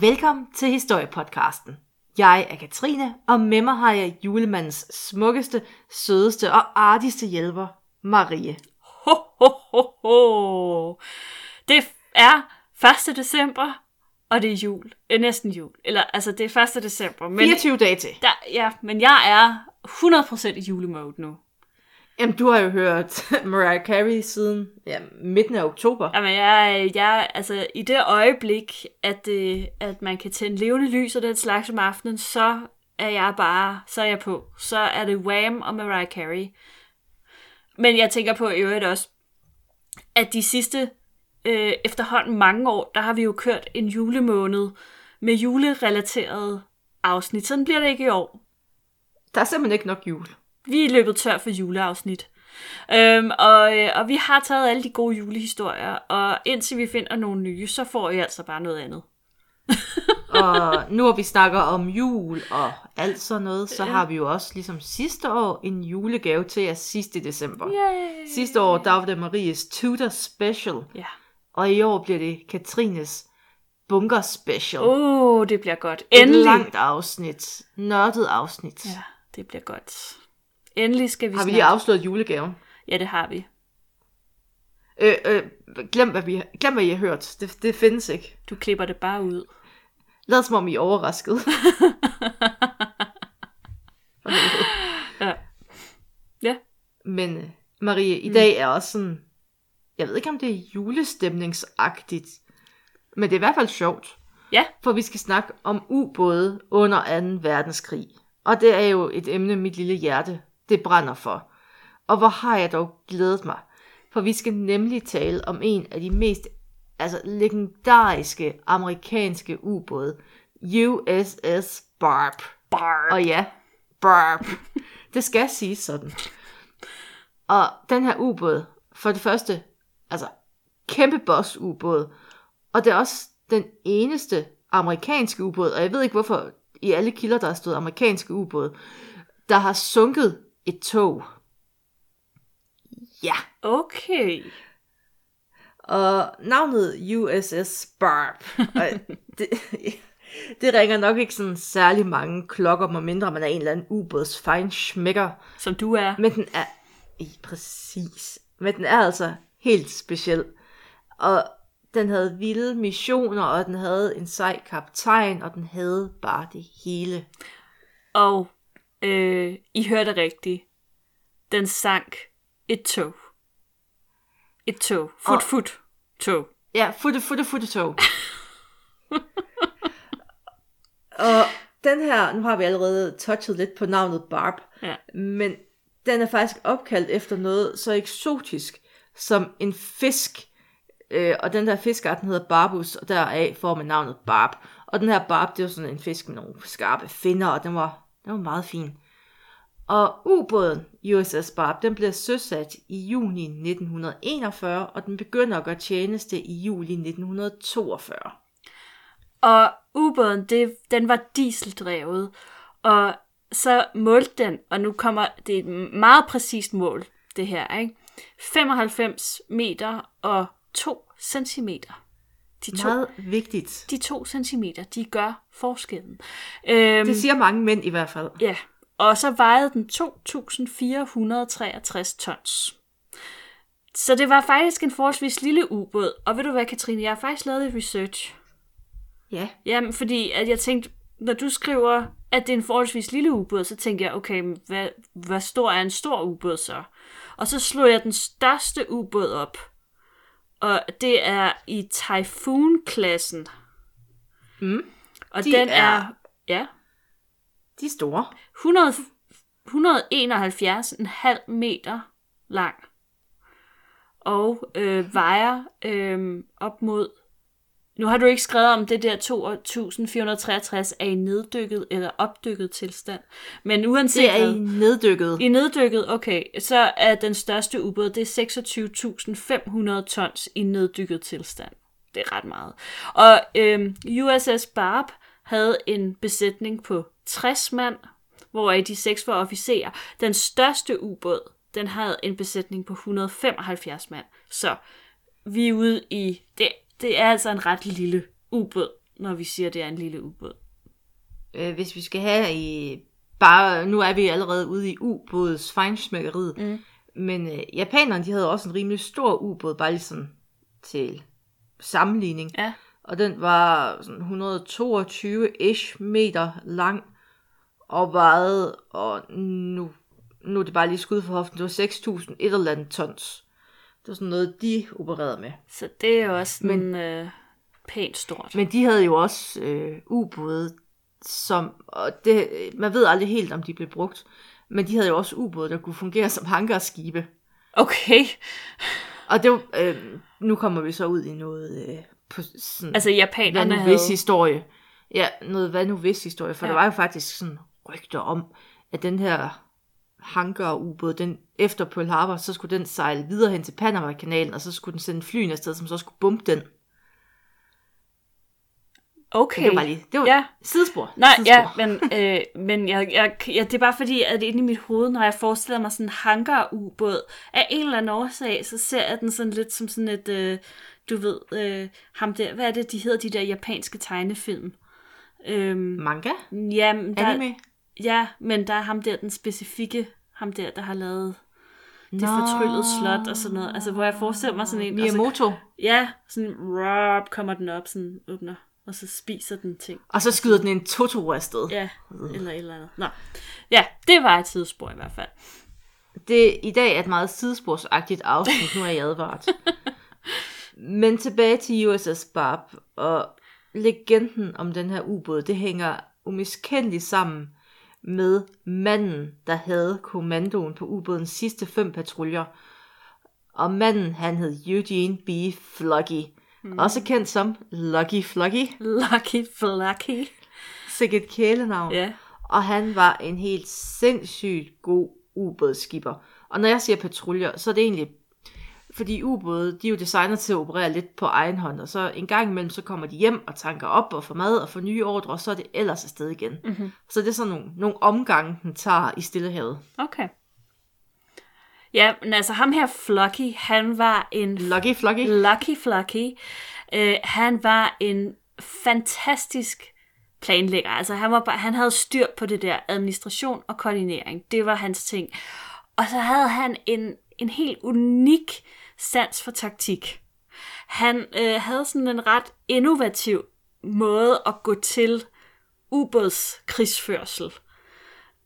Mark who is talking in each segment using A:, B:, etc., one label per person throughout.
A: Velkommen til Historiepodcasten. Jeg er Katrine, og med mig har jeg julemandens smukkeste, sødeste og artigste hjælper, Marie.
B: Ho, ho, ho, ho. Det er 1. december, og det er jul. Øh, næsten jul. Eller, altså, det er 1. december. Men,
A: 24 dage til.
B: der, ja, men jeg er 100% i julemode nu.
A: Jamen, du har jo hørt Mariah Carey siden ja, midten af oktober.
B: Jamen, jeg, jeg, altså, i det øjeblik, at, det, at man kan tænde levende lys og den slags om aftenen, så er jeg bare, så er jeg på. Så er det Wham og Mariah Carey. Men jeg tænker på i øvrigt også, at de sidste øh, efterhånden mange år, der har vi jo kørt en julemåned med julerelaterede afsnit. Sådan bliver det ikke i år.
A: Der er simpelthen ikke nok jul.
B: Vi er løbet tør for juleafsnit. Øhm, og, øh, og vi har taget alle de gode julehistorier, og indtil vi finder nogle nye, så får I altså bare noget andet.
A: Og nu hvor vi snakker om jul og alt sådan noget, så har vi jo også ligesom sidste år en julegave til jer sidste december.
B: Yay!
A: Sidste år, der var det Maries Tudor Special,
B: Ja.
A: og i år bliver det Katrines Bunker Special.
B: Åh, oh, det bliver godt.
A: Et
B: Endelig.
A: langt afsnit. Nørdet afsnit.
B: Ja, det bliver godt. Endelig skal vi
A: Har vi
B: snart...
A: lige afslået julegaven?
B: Ja, det har vi.
A: Øh, øh, glem, hvad vi, glem, hvad I har hørt. Det, det findes ikke.
B: Du klipper det bare ud.
A: Lad som om I er overrasket.
B: Ja. Ja.
A: Men øh, Marie, i dag er også sådan... Jeg ved ikke, om det er julestemningsagtigt. Men det er i hvert fald sjovt.
B: Ja.
A: For vi skal snakke om ubåde under 2. verdenskrig. Og det er jo et emne, mit lille hjerte, det brænder for. Og hvor har jeg dog glædet mig. For vi skal nemlig tale om en af de mest altså, legendariske amerikanske ubåde. USS Barb.
B: Barb.
A: Og ja, Barb. det skal siges sådan. Og den her ubåd, for det første, altså kæmpe boss ubåd, og det er også den eneste amerikanske ubåd, og jeg ved ikke hvorfor i alle kilder, der har stået amerikanske ubåd, der har sunket et tog. Ja,
B: Okay.
A: og navnet USS Barb, det, det ringer nok ikke sådan særlig mange klokker, med mindre man er en eller anden ubåds feinschmecker,
B: Som du er.
A: Men den er... I, præcis. Men den er altså helt speciel. Og den havde vilde missioner, og den havde en sej kaptajn, og den havde bare det hele.
B: Og øh, I hørte rigtigt. Den sank et tog. Et tog. Fut,
A: Og-
B: fut. Tog.
A: Ja, futte, futte, futte tog. og den her, nu har vi allerede touchet lidt på navnet Barb,
B: Ja.
A: men den er faktisk opkaldt efter noget så eksotisk som en fisk. Øh, og den der fiskart, den hedder Barbus, og deraf får man navnet Barb. Og den her Barb, det er jo sådan en fisk med nogle skarpe finner, og den var, den var meget fin. Og ubåden USS Barb, den bliver søsat i juni 1941, og den begynder at gøre tjeneste i juli 1942.
B: Og ubåden, det, den var dieseldrevet. Og så målte den, og nu kommer det er et meget præcist mål, det her, ikke? 95 meter og 2 centimeter. De to,
A: Meget vigtigt.
B: de to centimeter, de gør forskellen. Øhm,
A: Det siger mange mænd i hvert fald.
B: Ja, og så vejede den 2.463 tons. Så det var faktisk en forholdsvis lille ubåd. Og ved du hvad, Katrine, jeg har faktisk lavet et research.
A: Ja.
B: Jamen, fordi at jeg tænkte, når du skriver, at det er en forholdsvis lille ubåd, så tænkte jeg, okay, hvad, hvad stor er en stor ubåd så? Og så slog jeg den største ubåd op. Og det er i Typhoon-klassen.
A: Mm.
B: Og
A: De
B: den
A: er-
B: er... Ja,
A: De er store.
B: 100, 171,5 meter lang. Og øh, vejer øh, op mod... Nu har du ikke skrevet om det der 2463 er i neddykket eller opdykket tilstand. Men uanset
A: Det er i neddykket.
B: i neddykket, okay, så er den største ubåd, det er 26.500 tons i neddykket tilstand. Det er ret meget. Og øhm, USS Barb havde en besætning på 60 mand, hvoraf de seks var officerer. Den største ubåd, den havde en besætning på 175 mand. Så vi er ude i... Det, det er altså en ret lille ubåd. når vi siger, at det er en lille ubåd?
A: Øh, hvis vi skal have i... Bare, nu er vi allerede ude i ubåds fejnsmækkeriet.
B: Mm.
A: Men øh, japanerne, de havde også en rimelig stor ubåd, bare lige sådan til sammenligning.
B: Ja.
A: Og den var sådan 122-ish meter lang og vejede, og nu, nu er det bare lige skud for hoften, det var 6.000 et eller andet tons. Det var sådan noget, de opererede med.
B: Så det er også
A: Men-
B: Men, øh, pænt stort.
A: Men de havde jo også øh, ubåde, som, og det, man ved aldrig helt, om de blev brugt, men de havde jo også ubåde, der kunne fungere som hangarskibe.
B: Okay.
A: Og det var, øh, nu kommer vi så ud i noget øh, på sådan,
B: Altså japanerne havde...
A: hvis historie. Ja, noget hvad nu hvis historie, for
B: ja.
A: der var jo faktisk sådan rygter om, at den her hangar-ubåd, den efter Pearl Harbor, så skulle den sejle videre hen til Panama-kanalen, og så skulle den sende flyene afsted, som så skulle bombe den.
B: Okay.
A: Det var bare lige, det var
B: Ja.
A: sidespor.
B: Nej,
A: sidespor.
B: ja, men, øh, men jeg, jeg, ja, det er bare fordi, at inde i mit hoved, når jeg forestiller mig sådan en hangar-ubåd, af en eller anden årsag, så ser jeg den sådan lidt som sådan et, øh, du ved, øh, ham der, hvad er det, de hedder, de der japanske tegnefilm? Øhm,
A: Manga?
B: ja, der,
A: Anime?
B: Ja, men der er ham der, den specifikke, ham der, der har lavet det
A: Nå.
B: fortryllede slot og sådan noget. Altså, hvor jeg forestiller mig sådan en... og så-
A: Miyamoto.
B: Ja, sådan rop, kommer den op, sådan åbner, og så spiser den ting.
A: Og så skyder den en Totoro afsted.
B: Ja, eller et eller andet. Nå. Ja, det var et tidsspor i hvert fald.
A: Det i dag er et meget sidesporsagtigt afsnit, nu er jeg advaret. Men tilbage til USS Barb, og legenden om den her ubåd, det hænger umiskendeligt sammen med manden, der havde kommandoen på ubådens sidste fem patruljer. Og manden, han hed Eugene B. Fluggy, mm. også kendt som Lucky Fluggy,
B: Lucky Flucky.
A: sikkert kælenavn.
B: Ja.
A: Og han var en helt sindssygt god ubådsskipper. Og når jeg siger patruljer, så er det egentlig, fordi ubåde, de er jo designet til at operere lidt på egen hånd, og så en gang imellem, så kommer de hjem og tanker op og får mad og får nye ordre, og så er det ellers afsted igen. Mm-hmm. Så det er sådan nogle, nogle omgange, den tager i Stillehavet.
B: Okay. Ja, men altså ham her Flucky, han var en
A: Lucky Fluggy.
B: Lucky Flucky. Øh, han var en fantastisk planlægger. Altså han, var bare, han havde styr på det der administration og koordinering. Det var hans ting. Og så havde han en, en helt unik sans for taktik. Han øh, havde sådan en ret innovativ måde at gå til ubådskrigsførsel,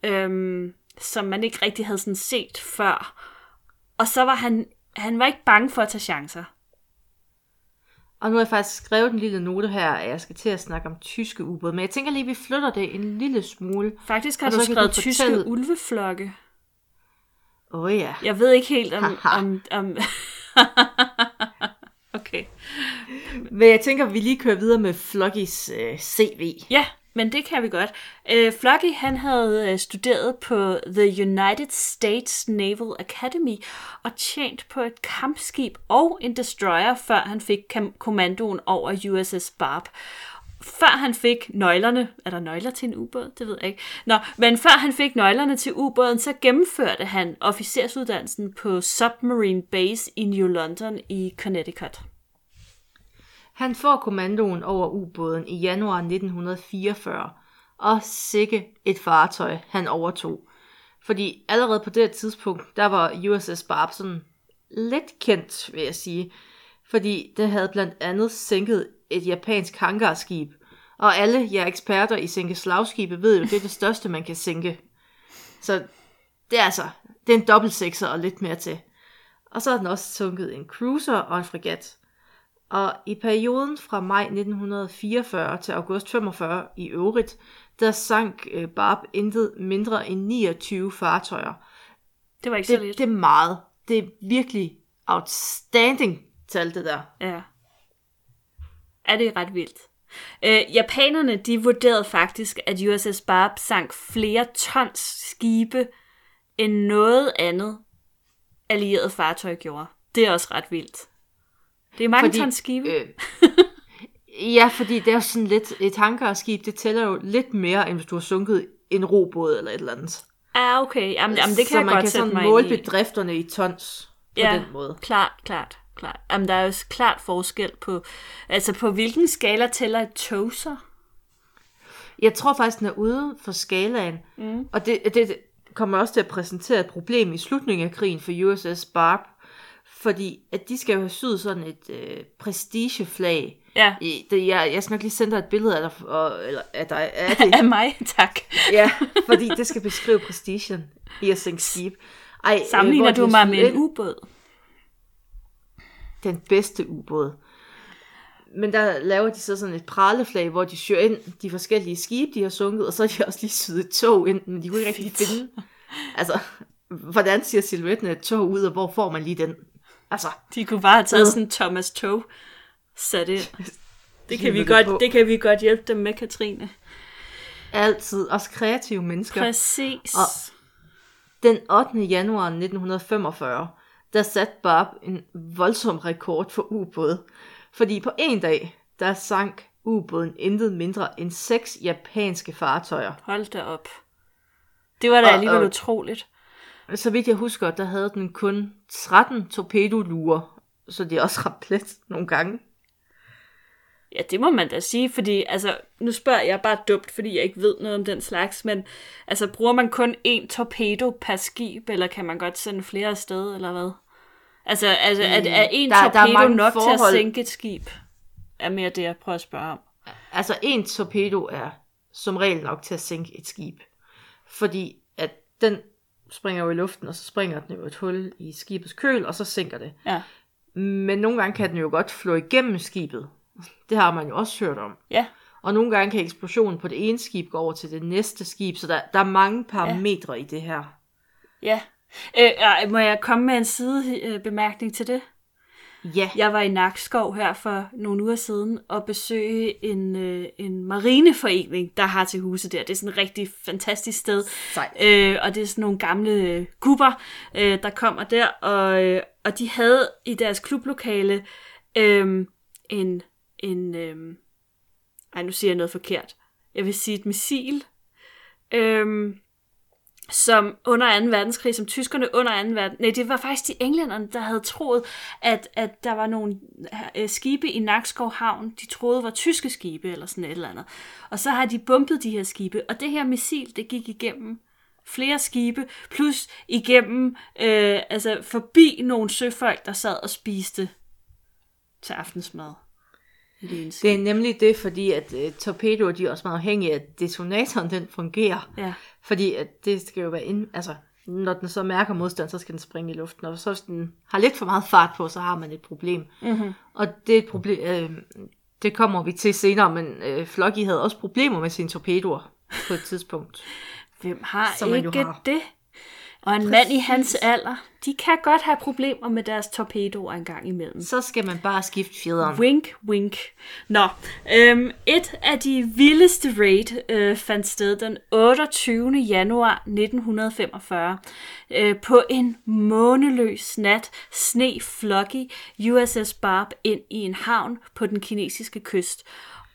B: øhm, som man ikke rigtig havde sådan set før. Og så var han, han var ikke bange for at tage chancer.
A: Og nu har jeg faktisk skrevet en lille note her, at jeg skal til at snakke om tyske ubåde, men jeg tænker lige, at vi flytter det en lille smule.
B: Faktisk har du skrevet tyske
A: fortælle-
B: ulveflokke.
A: Åh oh, ja.
B: Jeg ved ikke helt om... Om, om okay.
A: Men jeg tænker, at vi lige kører videre med Fluggys øh, CV.
B: Ja, men det kan vi godt. Øh, Flocky, han havde øh, studeret på The United States Naval Academy og tjent på et kampskib og en destroyer, før han fik kommandoen over USS Barb. Før han fik nøglerne, er der nøgler til en ubåd? Det ved jeg ikke. Nå, men før han fik nøglerne til ubåden, så gennemførte han officersuddannelsen på Submarine Base i New London i Connecticut.
A: Han får kommandoen over ubåden i januar 1944, og sikke et fartøj, han overtog. Fordi allerede på det tidspunkt, der var USS Barbson let lidt kendt, vil jeg sige. Fordi det havde blandt andet sænket et japansk hangarskib. Og alle jer eksperter i sænke slagskibe ved jo, det er det største, man kan sænke. Så det er altså, det er en dobbeltsekser og lidt mere til. Og så har den også sunket en cruiser og en fregat. Og i perioden fra maj 1944 til august 45 i øvrigt, der sank øh, Barb intet mindre end 29 fartøjer.
B: Det var ikke så
A: Det,
B: lidt.
A: det er meget. Det er virkelig outstanding tal, det der.
B: Ja. Er det ret vildt? Øh, japanerne, de vurderede faktisk, at USS Barb sank flere tons skibe, end noget andet allieret fartøj gjorde. Det er også ret vildt. Det er mange
A: Fordi,
B: tons skibe.
A: Øh, ja, fordi det er jo sådan lidt, et hangarskib, det tæller jo lidt mere, end hvis du har sunket en robåd eller et eller andet.
B: Ah, okay. Jamen, jamen det kan
A: så
B: jeg
A: man
B: godt
A: kan sådan måle bedrifterne i tons.
B: Ja.
A: den måde.
B: Klart, klart, klart. Jamen, der er jo klart forskel på, altså på hvilken skala tæller et tog så?
A: Jeg tror faktisk, den er ude for skalaen. Mm. Og det, det, kommer også til at præsentere et problem i slutningen af krigen for USS Barb. Fordi at de skal jo have syet sådan et øh, prestigeflag.
B: Ja,
A: I, det, jeg, jeg skal nok lige sende dig et billede af dig, og, eller af dig, af det.
B: af mig, tak.
A: ja, fordi det skal beskrive prestigen i at sænke skib. Ej,
B: Sammenligner
A: hvor de
B: du mig med en ubåd?
A: Den bedste ubåd. Men der laver de så sådan et praleflag, hvor de syr ind de forskellige skibe, de har sunket, og så har de også lige syet et tog ind, men de kunne ikke rigtig finde. Altså, hvordan ser silhuetten af et tog ud, og hvor får man lige den? Altså,
B: De kunne bare have taget sådan en Thomas Tog sat ind. Det kan, vi godt, det kan vi godt hjælpe dem med, Katrine.
A: altid, også kreative mennesker.
B: Præcis.
A: Og- Den 8. januar 1945, der satte Barb en voldsom rekord for ubåde. Fordi på en dag, der sank ubåden intet mindre end seks japanske fartøjer.
B: Hold da op. Det var da
A: Og-
B: alligevel
A: og-
B: utroligt.
A: Så vidt jeg husker, der havde den kun 13 torpedoluer, så det er også ret plet nogle gange.
B: Ja, det må man da sige, fordi altså, nu spørger jeg bare dumt, fordi jeg ikke ved noget om den slags, men altså, bruger man kun én torpedo per skib, eller kan man godt sende flere afsted, eller hvad? Altså, altså er, er en
A: Mm, Der- der er
B: torpedo
A: mange
B: nok til at
A: forhold.
B: sænke et skib? Er mere det, jeg prøver at spørge om.
A: Altså en torpedo er som regel nok til at sænke et skib. Fordi at den springer jo i luften, og så springer den jo et hul i skibets køl, og så sænker det.
B: Ja.
A: Men nogle gange kan den jo godt flå igennem skibet. Det har man jo også hørt om.
B: Ja,
A: Og nogle gange kan eksplosionen på det ene skib gå over til det næste skib, så der, der er mange parametre ja. i det her.
B: ja. Øh, øh, må jeg komme med en sidebemærkning til det?
A: Ja,
B: Jeg var i Nakskov her for nogle uger siden og besøge en, øh, en marineforening, der har til huse der. Det er sådan et rigtig fantastisk sted.
A: Sejt.
B: Øh, og det er sådan nogle gamle øh, gubber, øh, der kommer der. Og, øh, og de havde i deres klublokale øh, en... en øh, ej, nu siger jeg noget forkert. Jeg vil sige et missil. Øh, som under 2. verdenskrig, som tyskerne under 2. verdenskrig, Nej, det var faktisk de englænderne, der havde troet, at, at der var nogle øh, skibe i Nakskov Havn, de troede var tyske skibe eller sådan et eller andet. Og så har de bumpet de her skibe, og det her missil, det gik igennem flere skibe, plus igennem, øh, altså forbi nogle søfolk, der sad og spiste til aftensmad. Det
A: er nemlig det, fordi at uh, torpedoer, de er også meget afhængige af, at detonatoren den fungerer.
B: Ja.
A: Fordi at det skal jo være ind, altså når den så mærker modstand, så skal den springe i luften. Og så hvis den har lidt for meget fart på, så har man et problem.
B: Mm-hmm.
A: Og det er et problem, øh, det kommer vi til senere, men øh, Flocky havde også problemer med sine torpedoer på et tidspunkt.
B: Hvem har
A: Som
B: ikke
A: har.
B: det? Og en mand i hans alder, de kan godt have problemer med deres torpedoer en gang imellem.
A: Så skal man bare skifte fjederen.
B: Wink, wink. Nå, øhm, et af de vildeste raid øh, fandt sted den 28. januar 1945. Øh, på en måneløs nat sne Flocky USS Barb ind i en havn på den kinesiske kyst.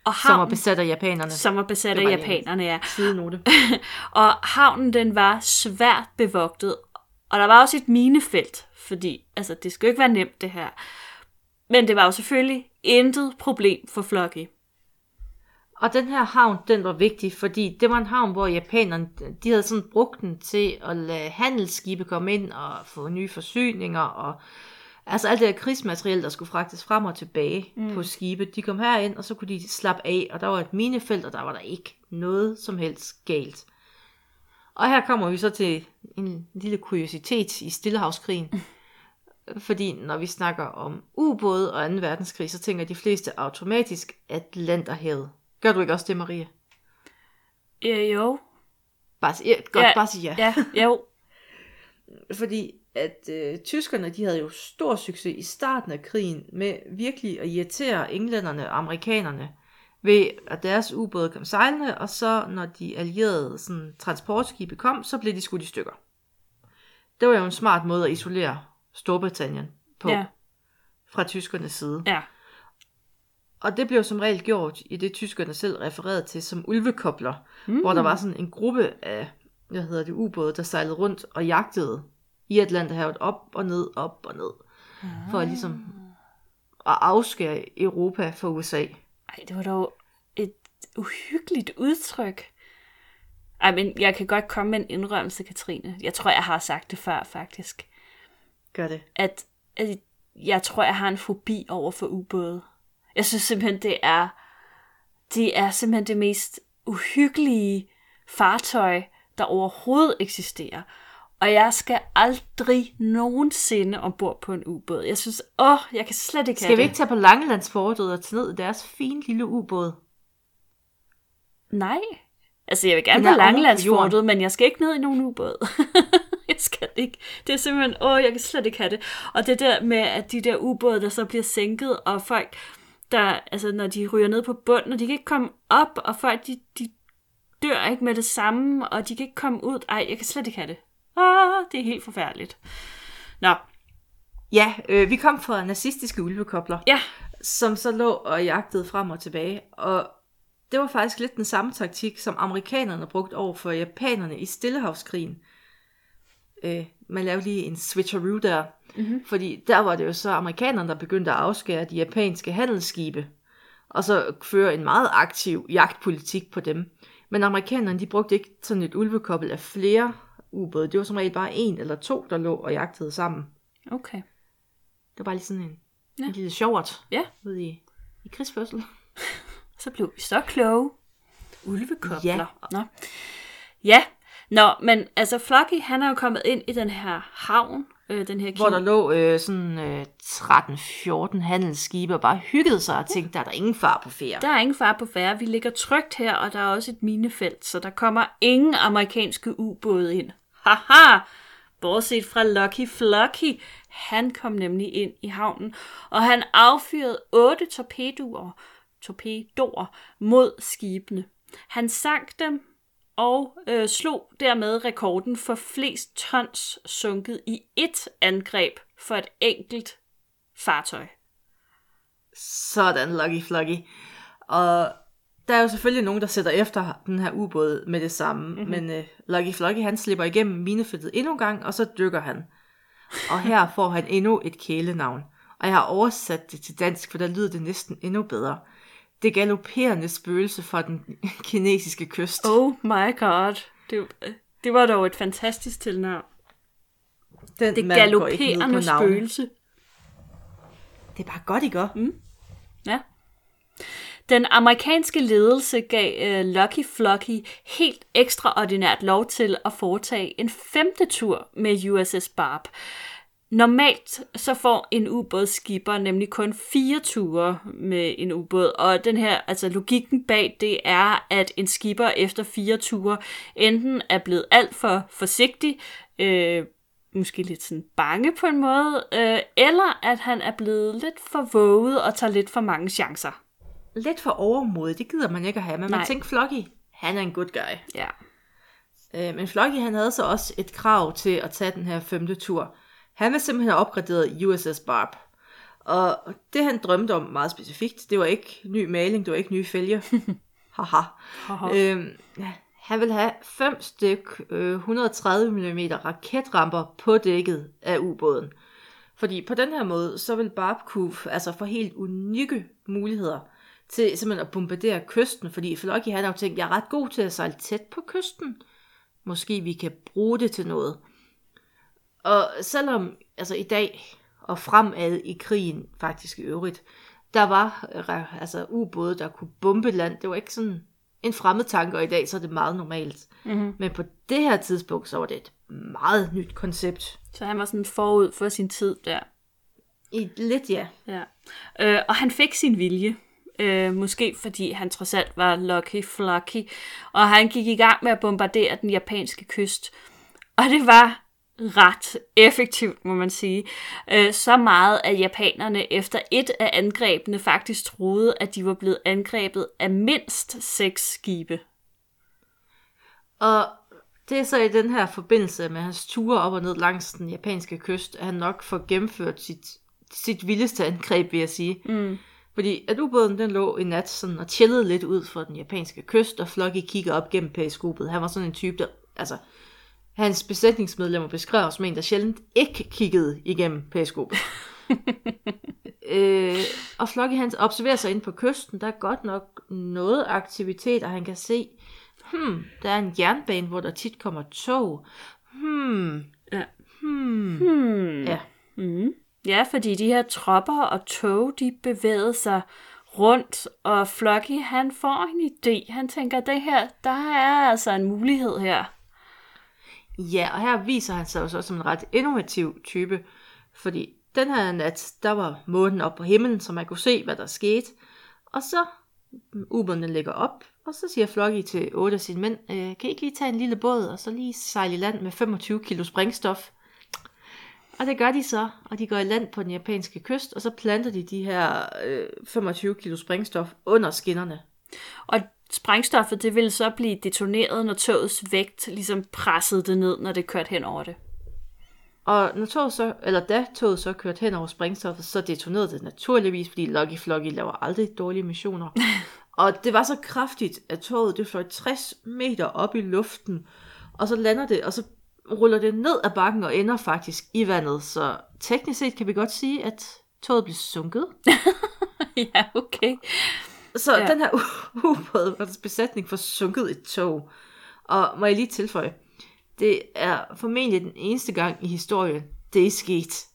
B: Og
A: Som var
B: havnen,
A: besat af japanerne.
B: som var besat
A: Det
B: af
A: var
B: japanerne, ja.
A: Sidenote.
B: og havnen den var svært bevogtet, og der var også et minefelt, fordi altså, det skulle ikke være nemt det her. Men det var jo selvfølgelig intet problem for Flocky.
A: Og den her havn, den var vigtig, fordi det var en havn, hvor japanerne, de havde sådan brugt den til at lade handelsskibe komme ind og få nye forsyninger, og altså alt det her krigsmateriel, der skulle fragtes frem og tilbage mm. på skibet, de kom herind, og så kunne de slappe af, og der var et minefelt, og der var der ikke noget som helst galt. Og her kommer vi så til en lille kuriositet i Stillehavskrigen. Fordi når vi snakker om ubåde og 2. verdenskrig, så tænker de fleste automatisk Atlanterhavet. Gør du ikke også det, Maria?
B: Øh, jo.
A: Bare, sig- ja, godt,
B: Ja,
A: ja, bare sige ja.
B: Ja, jo.
A: Fordi at øh, tyskerne, de havde jo stor succes i starten af krigen med virkelig at irritere englænderne og amerikanerne ved at deres ubåde kom sejlende, og så når de allierede sådan, transportskibe kom, så blev de skudt i stykker. Det var jo en smart måde at isolere Storbritannien på
B: Ja,
A: fra tyskernes side.
B: ja.
A: Og det blev som regel gjort i det, tyskerne selv refererede til som ulvekobler,
B: Mm.
A: mm. hvor der var sådan en gruppe af, hvad hedder det, ubåde, der sejlede rundt og jagtede i Atlanterhavet op og ned, op og ned. For at ligesom at afskære Europa fra USA.
B: Ej, det var dog et uhyggeligt udtryk. Ej, men jeg kan godt komme med en indrømmelse, Katrine. Jeg tror, jeg har sagt det før, faktisk.
A: Gør det.
B: At, at jeg tror, jeg har en fobi over for ubåde. Jeg synes simpelthen, det er, det er simpelthen det mest uhyggelige fartøj, der overhovedet eksisterer. Og jeg skal aldrig nogensinde ombord på en ubåd. Jeg synes, åh, jeg kan slet ikke
A: Skal vi
B: det.
A: ikke tage på Langelandsfortet og tage ned i deres fine lille ubåd?
B: Nej. Altså, jeg vil gerne
A: Den
B: på
A: er
B: Langelandsfortet, men jeg skal ikke ned i nogen ubåd. jeg skal ikke. Det er simpelthen, åh, jeg kan slet ikke have det. Og det der med, at de der ubåde, der så bliver sænket, og folk, der, altså, når de ryger ned på bunden, og de kan ikke komme op, og folk, de, de dør ikke med det samme, og de kan ikke komme ud. Ej, jeg kan slet ikke have det. Ah, det er helt forfærdeligt. Nå,
A: Ja, øh, vi kom fra nazistiske ulvekobler,
B: ja.
A: som så lå og jagtede frem og tilbage. Og det var faktisk lidt den samme taktik, som amerikanerne brugte over for japanerne i Stillehavskrigen. Øh, man lavede lige en switcheroo der, mm-hmm. fordi der var det jo så amerikanerne, der begyndte at afskære de japanske handelsskibe, og så føre en meget aktiv jagtpolitik på dem. Men amerikanerne, de brugte ikke sådan et ulvekobbel af flere ubåde. Det var som regel bare en eller to, der lå og jagtede sammen.
B: Okay.
A: Det var bare lige sådan en, ja. En lille sjovert
B: Ja.
A: ude i, i krigsførsel.
B: Så blev vi så kloge. Ulvekobler.
A: Ja.
B: Nå. Ja. Nå, men altså Flocky, han er jo kommet ind i den her havn, øh, den her
A: Hvor der lå øh, sådan øh, 13-14 handelsskibe og bare hyggede sig og tænkte, der er der ingen far på ferie.
B: Der er ingen far på færre. Vi ligger trygt her, og der er også et minefelt, så der kommer ingen amerikanske ubåde ind. Haha! Bortset fra Lucky Flocky. Han kom nemlig ind i havnen, og han affyrede otte torpedoer, torpedoer mod skibene. Han sank dem og øh, slog dermed rekorden for flest tons sunket i ét angreb for et enkelt fartøj.
A: Sådan, Lucky Flocky. Og der er jo selvfølgelig nogen, der sætter efter den her ubåd med det samme. Mm-hmm. Men øh, Lucky Flocky, han slipper igennem minefeltet endnu en gang, og så dykker han. Og her får han endnu et kælenavn. Og jeg har oversat det til dansk, for der lyder det næsten endnu bedre. Det galopperende spøgelse fra den kinesiske kyst.
B: Oh my god. Det, det var dog et fantastisk tilnavn.
A: Den
B: Det galopperende spøgelse.
A: Det er bare godt, I gør. Mm.
B: Ja. Den amerikanske ledelse gav uh, Lucky Flocky helt ekstraordinært lov til at foretage en femte tur med USS Barb. Normalt så får en ubådsskipper nemlig kun fire ture med en ubåd, og den her, altså logikken bag det er, at en skipper efter fire ture enten er blevet alt for forsigtig, øh, måske lidt sådan bange på en måde, øh, eller at han er blevet lidt for våget og tager lidt for mange chancer.
A: Lidt for overmodig, det gider man ikke at have. Men
B: Nej.
A: man tænker, Flocky, han er en good guy.
B: Ja.
A: Øh, men Flocky, han havde så også et krav til at tage den her femte tur. Han ville simpelthen have opgraderet USS Barb. Og det han drømte om meget specifikt, det var ikke ny maling, det var ikke nye fælge. Haha. øhm, han ville have fem styk øh, 130 mm raketramper på dækket af ubåden. Fordi på den her måde, så vil Barb kunne altså få helt unikke muligheder til simpelthen at bombardere kysten, fordi Flocky han har jo tænkt, jeg er ret god til at sejle tæt på kysten. Måske vi kan bruge det til noget. Og selvom altså i dag og fremad i krigen faktisk i øvrigt, der var øh, altså ubåde, der kunne bombe land. Det var ikke sådan en fremmed tanke, og i dag så er det meget normalt. Mm-hmm. Men på det her tidspunkt, så var det et meget nyt koncept.
B: Så han var sådan forud for sin tid der.
A: I lidt ja.
B: Ja. Øh, og han fik sin vilje. Øh, måske fordi han trods alt var Lucky Flocky. Og han gik i gang med at bombardere den japanske kyst. Og det var ret effektivt, må man sige. Øh, så meget, at japanerne efter et af angrebene faktisk troede, at de var blevet angrebet af mindst seks skibe.
A: Og det er så i den her forbindelse med hans ture op og ned langs den japanske kyst, at han nok får gennemført sit, sit vildeste angreb, vil jeg sige. Mm. Fordi at ubåden den lå i nat sådan og chillede lidt ud for den japanske kyst, og Flocky kigger op gennem periskopet. Han var sådan en type, der, altså, Hans besætningsmedlemmer beskrev som en, der sjældent ikke kiggede igennem periskopet. øh, og Flocky han observerer sig ind på kysten. Der er godt nok noget aktivitet, og han kan se, hmm, der er en jernbane, hvor der tit kommer tog. Hmm,
B: Ja.
A: hmm.
B: Hmm.
A: Ja.
B: Mm. Ja, fordi de her tropper og tog, de bevægede sig rundt, og Flocky, han får en idé. Han tænker, det her, der er altså en mulighed her.
A: Ja, og her viser han sig jo så som en ret innovativ type, fordi den her nat, der var månen op på himlen, så man kunne se, hvad der skete. Og så, mm, uberne den ligger op, og så siger Flocky til otte af sine mænd, øh, kan I ikke lige tage en lille båd, og så lige sejle i land med 25 kilo sprængstof? Og det gør de så, og de går i land på den japanske kyst, og så planter de de her øh, 25 kilo sprængstof under skinnerne.
B: Og sprængstoffet, det ville så blive detoneret, når togets vægt ligesom pressede det ned, når det kørte hen over det.
A: Og når toget så, eller da toget så kørte hen over sprængstoffet, så detonerede det naturligvis, fordi Lucky Flocky laver aldrig dårlige missioner. og det var så kraftigt, at toget det fløj 60 meter op i luften, og så lander det, og så ruller det ned ad bakken og ender faktisk i vandet. Så teknisk set kan vi godt sige, at toget blev sunket.
B: ja, okay.
A: Så
B: Ja.
A: den her ubåd var dens besætning for sunket et tog. Og må jeg lige tilføje, det er formentlig den eneste gang i historien, det er sket.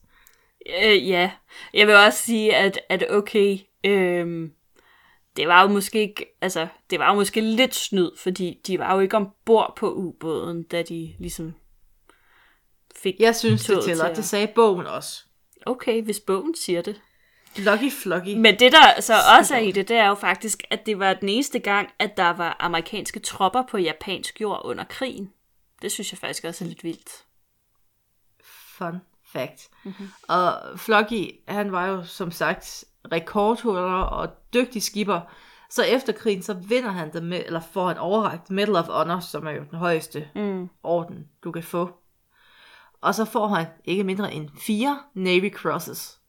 B: Øh, ja, jeg vil også sige, at, at okay, øhm, det var jo måske ikke, altså, det var jo måske lidt snyd, fordi de var jo ikke ombord på ubåden, da de ligesom fik
A: Jeg synes, det tæller.
B: til at-
A: Det sagde bogen også.
B: Okay, hvis bogen siger det.
A: Lucky Flocky.
B: Men det der så også er i det, det er jo faktisk, at det var den eneste gang, at der var amerikanske tropper på japansk jord under krigen. Det synes jeg faktisk også er lidt vildt.
A: Fun fact. Mm-hmm. Og Flocky, han var jo som sagt rekordholder og dygtig skipper. Så efter krigen, så vinder han det med, eller får han overragt Medal of Honor, som er jo den højeste
B: Mm.
A: orden, du kan få. Og så får han ikke mindre end fire Navy Crosses.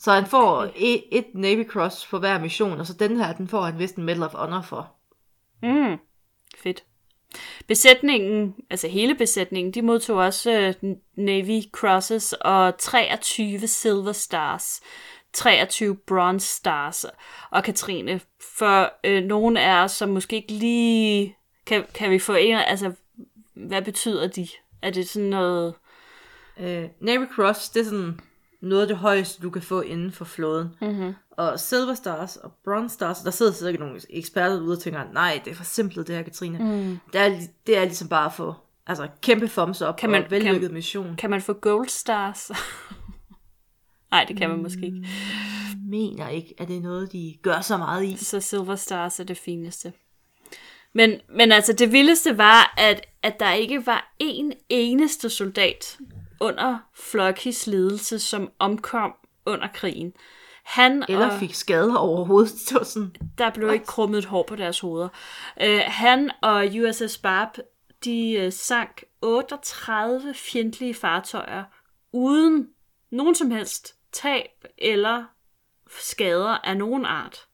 A: Så han får
B: Okay.
A: et, et Navy Cross for hver mission, og så den her, den får han vist en Medal of Honor for.
B: Mm. Fedt. Besætningen, altså hele besætningen, de modtog også uh, Navy Crosses og 23 Silver Stars, 23 Bronze Stars. Og Katrine, for øh, nogle af os, som måske ikke lige... Kan, kan vi få en... Altså, hvad betyder de? Er det sådan noget...
A: Øh, Navy Cross, det er sådan noget af det højeste, du kan få inden for flåden.
B: Mm-hmm.
A: Og Silver Stars og Bronze Stars, der sidder sikkert nogle eksperter ude og tænker, nej, det er for simpelt det her, Katrine. Mm. Det, er, det er ligesom bare at få altså, kæmpe thumbs up
B: Kan man-
A: og vellykket mission.
B: Kan man få Gold Stars? Nej, det kan man måske ikke.
A: mener ikke, at det er noget, de gør så meget i.
B: Så Silver Stars er det fineste. Men, men altså, det vildeste var, at, at der ikke var en eneste soldat under Flockys ledelse, som omkom under krigen. Han
A: Eller
B: og,
A: fik skader overhovedet. Det var sådan,
B: der blev ikke krummet et hår på deres hoveder. Uh, han og USS Barb, de uh, sank 38 fjendtlige fartøjer, uden nogen som helst tab eller skader af nogen art.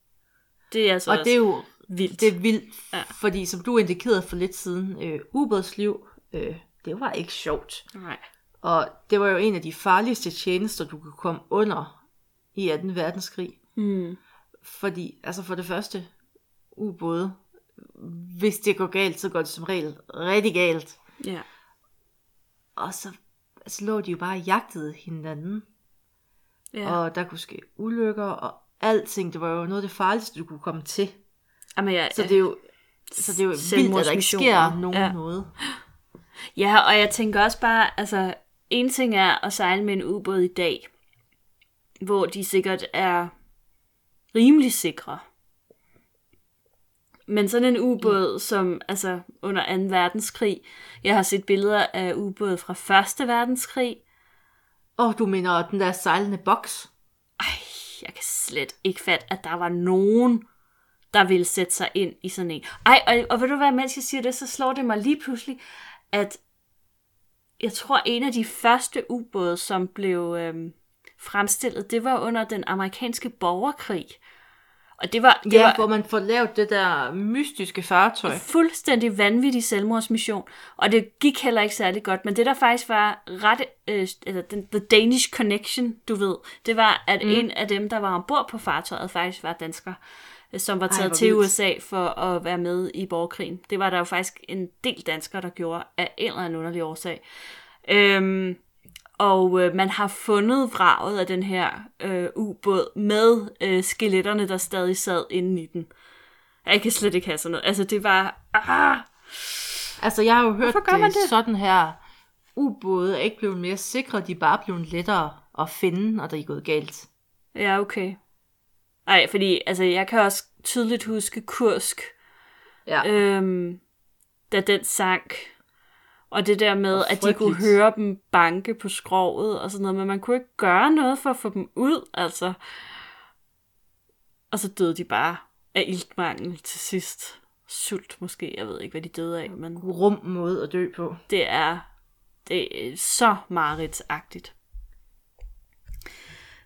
B: Det er altså
A: og det er jo
B: vildt.
A: det er vildt,
B: ja.
A: fordi som du indikerede for lidt siden, øh, ubådsliv, øh, det var ikke sjovt.
B: Nej.
A: Og det var jo en af de farligste tjenester, du kunne komme under i 2. verdenskrig.
B: Mm.
A: Fordi, altså for det første, ubåde, hvis det går galt, så går det som regel rigtig galt.
B: Ja.
A: Og så altså, lå de jo bare og jagtede hinanden.
B: ja.
A: Ja. Og der kunne ske ulykker og alting. Det var jo noget af det farligste, du kunne komme til.
B: Jamen, jeg,
A: Så det er jo, så det er jo vildt, at der ikke sker nogen
B: Ja.
A: ja. noget.
B: Ja, og jeg tænker også bare, altså, en ting er at sejle med en ubåd i dag, hvor de sikkert er rimelig sikre. Men sådan en ubåd, mm. som altså under 2. verdenskrig, jeg har set billeder af ubåde fra 1. verdenskrig,
A: Og du mener den der sejlende boks?
B: ej, jeg kan slet ikke fatte, at der var nogen, der ville sætte sig ind i sådan en. Ej, og, og ved du hvad, mens jeg siger det, så slår det mig lige pludselig, at jeg tror, en af de første ubåde, som blev øhm, fremstillet, det var under den amerikanske borgerkrig. Og det var, det
A: Ja,
B: var
A: hvor man får lavet det der mystiske fartøj.
B: fuldstændig vanvittig selvmordsmission, og det gik heller ikke særlig godt, men det der faktisk var ret, øh, altså den, The Danish Connection, du ved, det var, at mm. en af dem, der var ombord på fartøjet, faktisk var dansker, øh, som var
A: Ej,
B: taget
A: hvor
B: til
A: vildt.
B: USA for at være med i borgerkrigen. Det var der jo faktisk en del danskere, der gjorde af en eller anden underlig årsag. Øhm, og øh, man har fundet vraget af den her øh, ubåd med øh, skeletterne, der stadig sad inde i den. Jeg kan slet ikke have sådan noget. Altså, det var... Ah,
A: Altså, jeg har jo hørt det,
B: det?
A: sådan her. Ubåde er ikke blevet mere sikre, de er bare blevet lettere at finde, og der er gået galt.
B: ja, okay. Ej, fordi altså, jeg kan også tydeligt huske Kursk,
A: Ja.
B: øhm, da den sank. Og det der med, at de kunne høre dem banke på skroget og sådan noget, men man kunne ikke gøre noget for at få dem ud, altså. Og så døde de bare af iltmangel til sidst. Sult måske, jeg ved ikke, hvad de døde af, men
A: Rum måde at dø på.
B: det er, det er så mareridsagtigt.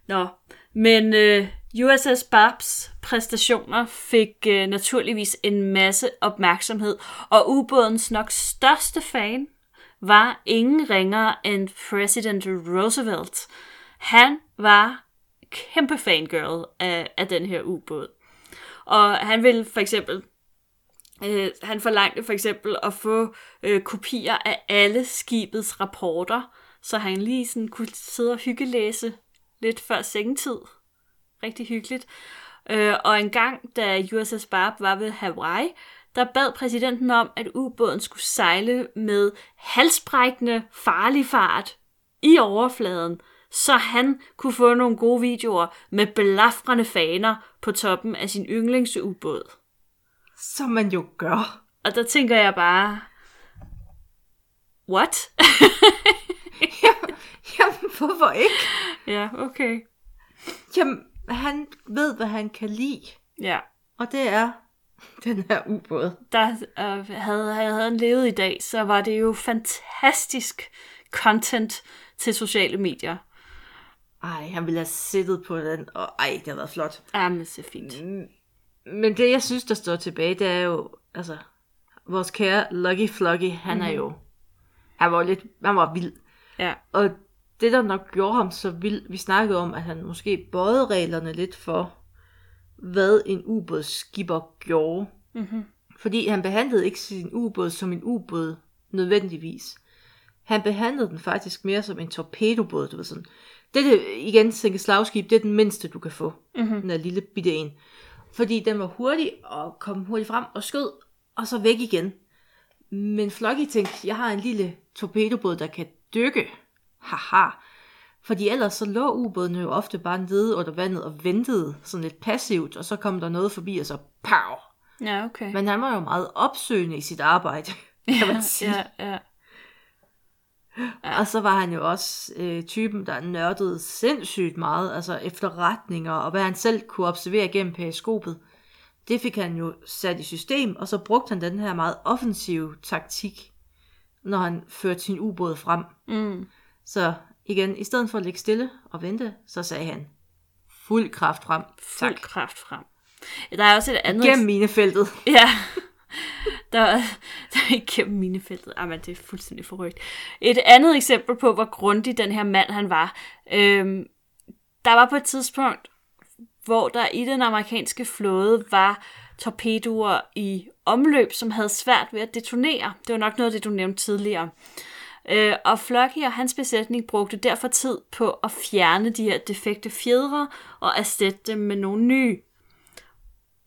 B: Nå, men øh, USS Barbs præstationer fik øh, naturligvis en masse opmærksomhed, og ubådens nok største fan var ingen ringere end President Roosevelt. Han var kæmpe fangirl af, af den her ubåd. Og han ville for eksempel Øh, han forlangte for eksempel at få øh, kopier af alle skibets rapporter, så han lige sådan kunne sidde og hyggelæse lidt før sengetid. Rigtig hyggeligt. Øh, og en gang, da USS Barb var ved Hawaii, der bad præsidenten om, at ubåden skulle sejle med halsbrækkende farlig fart i overfladen, så han kunne få nogle gode videoer med belafrende faner på toppen af sin yndlingsubåd.
A: Som man jo gør.
B: Og der tænker jeg bare, what?
A: Jamen, hvorfor ikke?
B: ja, okay.
A: Jamen, han ved, hvad han kan lide.
B: Ja,
A: Og det er den her ubåd.
B: der øh, havde, havde han levet i dag, så var det jo fantastisk content til sociale medier.
A: Ej, han ville have siddet på den, og ej, det har været flot.
B: Jamen, så fint.
A: Men det, jeg synes, der står tilbage, det er jo, altså, vores kære Lucky Fluggy, han mm-hmm. er jo, han var lidt, han var vild.
B: Ja,
A: Og det, der nok gjorde ham så vild, vi snakkede om, at han måske bøjede reglerne lidt for, hvad en ubådsskipper gjorde.
B: Mhm.
A: Fordi han behandlede ikke sin ubåd som en ubåd nødvendigvis. Han behandlede den faktisk mere som en torpedobåd, du ved sådan. Det det, igen, tænke slagskib, det er den mindste, du kan få.
B: Mhm.
A: Den er lille bitte en. Fordi den var hurtig og kom hurtigt frem og skød, og så væk igen. Men Flocky tænkte, jeg har en lille torpedobåd, der kan dykke. Haha. Fordi ellers så lå ubåden jo ofte bare nede under vandet og ventede sådan lidt passivt, og så kom der noget forbi, og så pow!
B: ja okay.
A: Men han var jo meget opsøgende i sit arbejde, kan man sige.
B: ja, ja.
A: Og så var han jo også øh, typen, der nørdede sindssygt meget, altså efterretninger, og hvad han selv kunne observere gennem periskopet. Det fik han jo sat i system, og så brugte han den her meget offensive taktik, når han førte sin ubåd frem.
B: Mm.
A: Så igen, i stedet for at ligge stille og vente, så sagde han, fuld kraft frem.
B: Fuld
A: Tak.
B: kraft frem. Der er også et andet...
A: Gennem minefeltet.
B: Ja. Der, er- der er igennem minefeltet. Jamen, det er fuldstændig forrygt. Et andet eksempel på, hvor grundig den her mand han var. Øhm, der var på et tidspunkt, hvor der i den amerikanske flåde var torpedoer i omløb, som havde svært ved at detonere. Det var nok noget det, du nævnte tidligere. Øh, og Flocky og hans besætning brugte derfor tid på at fjerne de her defekte fjedre og erstatte dem med nogle nye.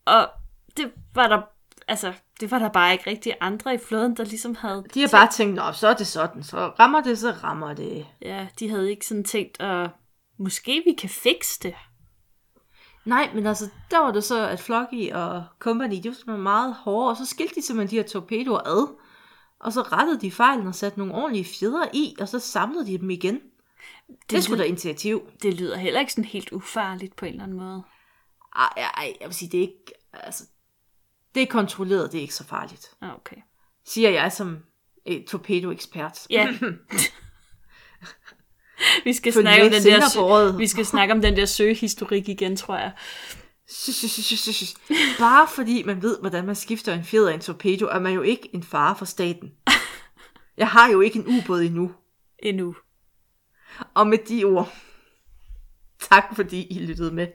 B: Og det var der, altså, det var der bare ikke rigtig andre i flåden, der ligesom havde...
A: De har bare tænkt, Nå, så er det sådan, så rammer det, så rammer det.
B: Ja, de havde ikke sådan tænkt, at måske vi kan fikse det.
A: Nej, men altså, der var det så, at Flocky og Company, de var meget hårde, og så skilte de simpelthen de her torpedoer ad. Og så rettede de fejlen og satte nogle ordentlige fjeder i, og så samlede de dem igen. Det, det skulle da initiativ.
B: Det lyder heller ikke sådan helt ufarligt på en eller anden måde.
A: Ej, ej, jeg vil sige, det er ikke, altså, det er kontrolleret, det er ikke så farligt.
B: Ah, Okay.
A: Siger jeg som et torpedoekspert.
B: Ja. vi skal
A: Følg
B: snakke om den der vi skal snakke om den der søgehistorik igen, tror jeg.
A: Bare fordi man ved, hvordan man skifter en fjeder i en torpedo, er man jo ikke en fare for staten. Jeg har jo ikke en ubåd endnu.
B: Endnu.
A: Og med de ord, tak fordi I lyttede med.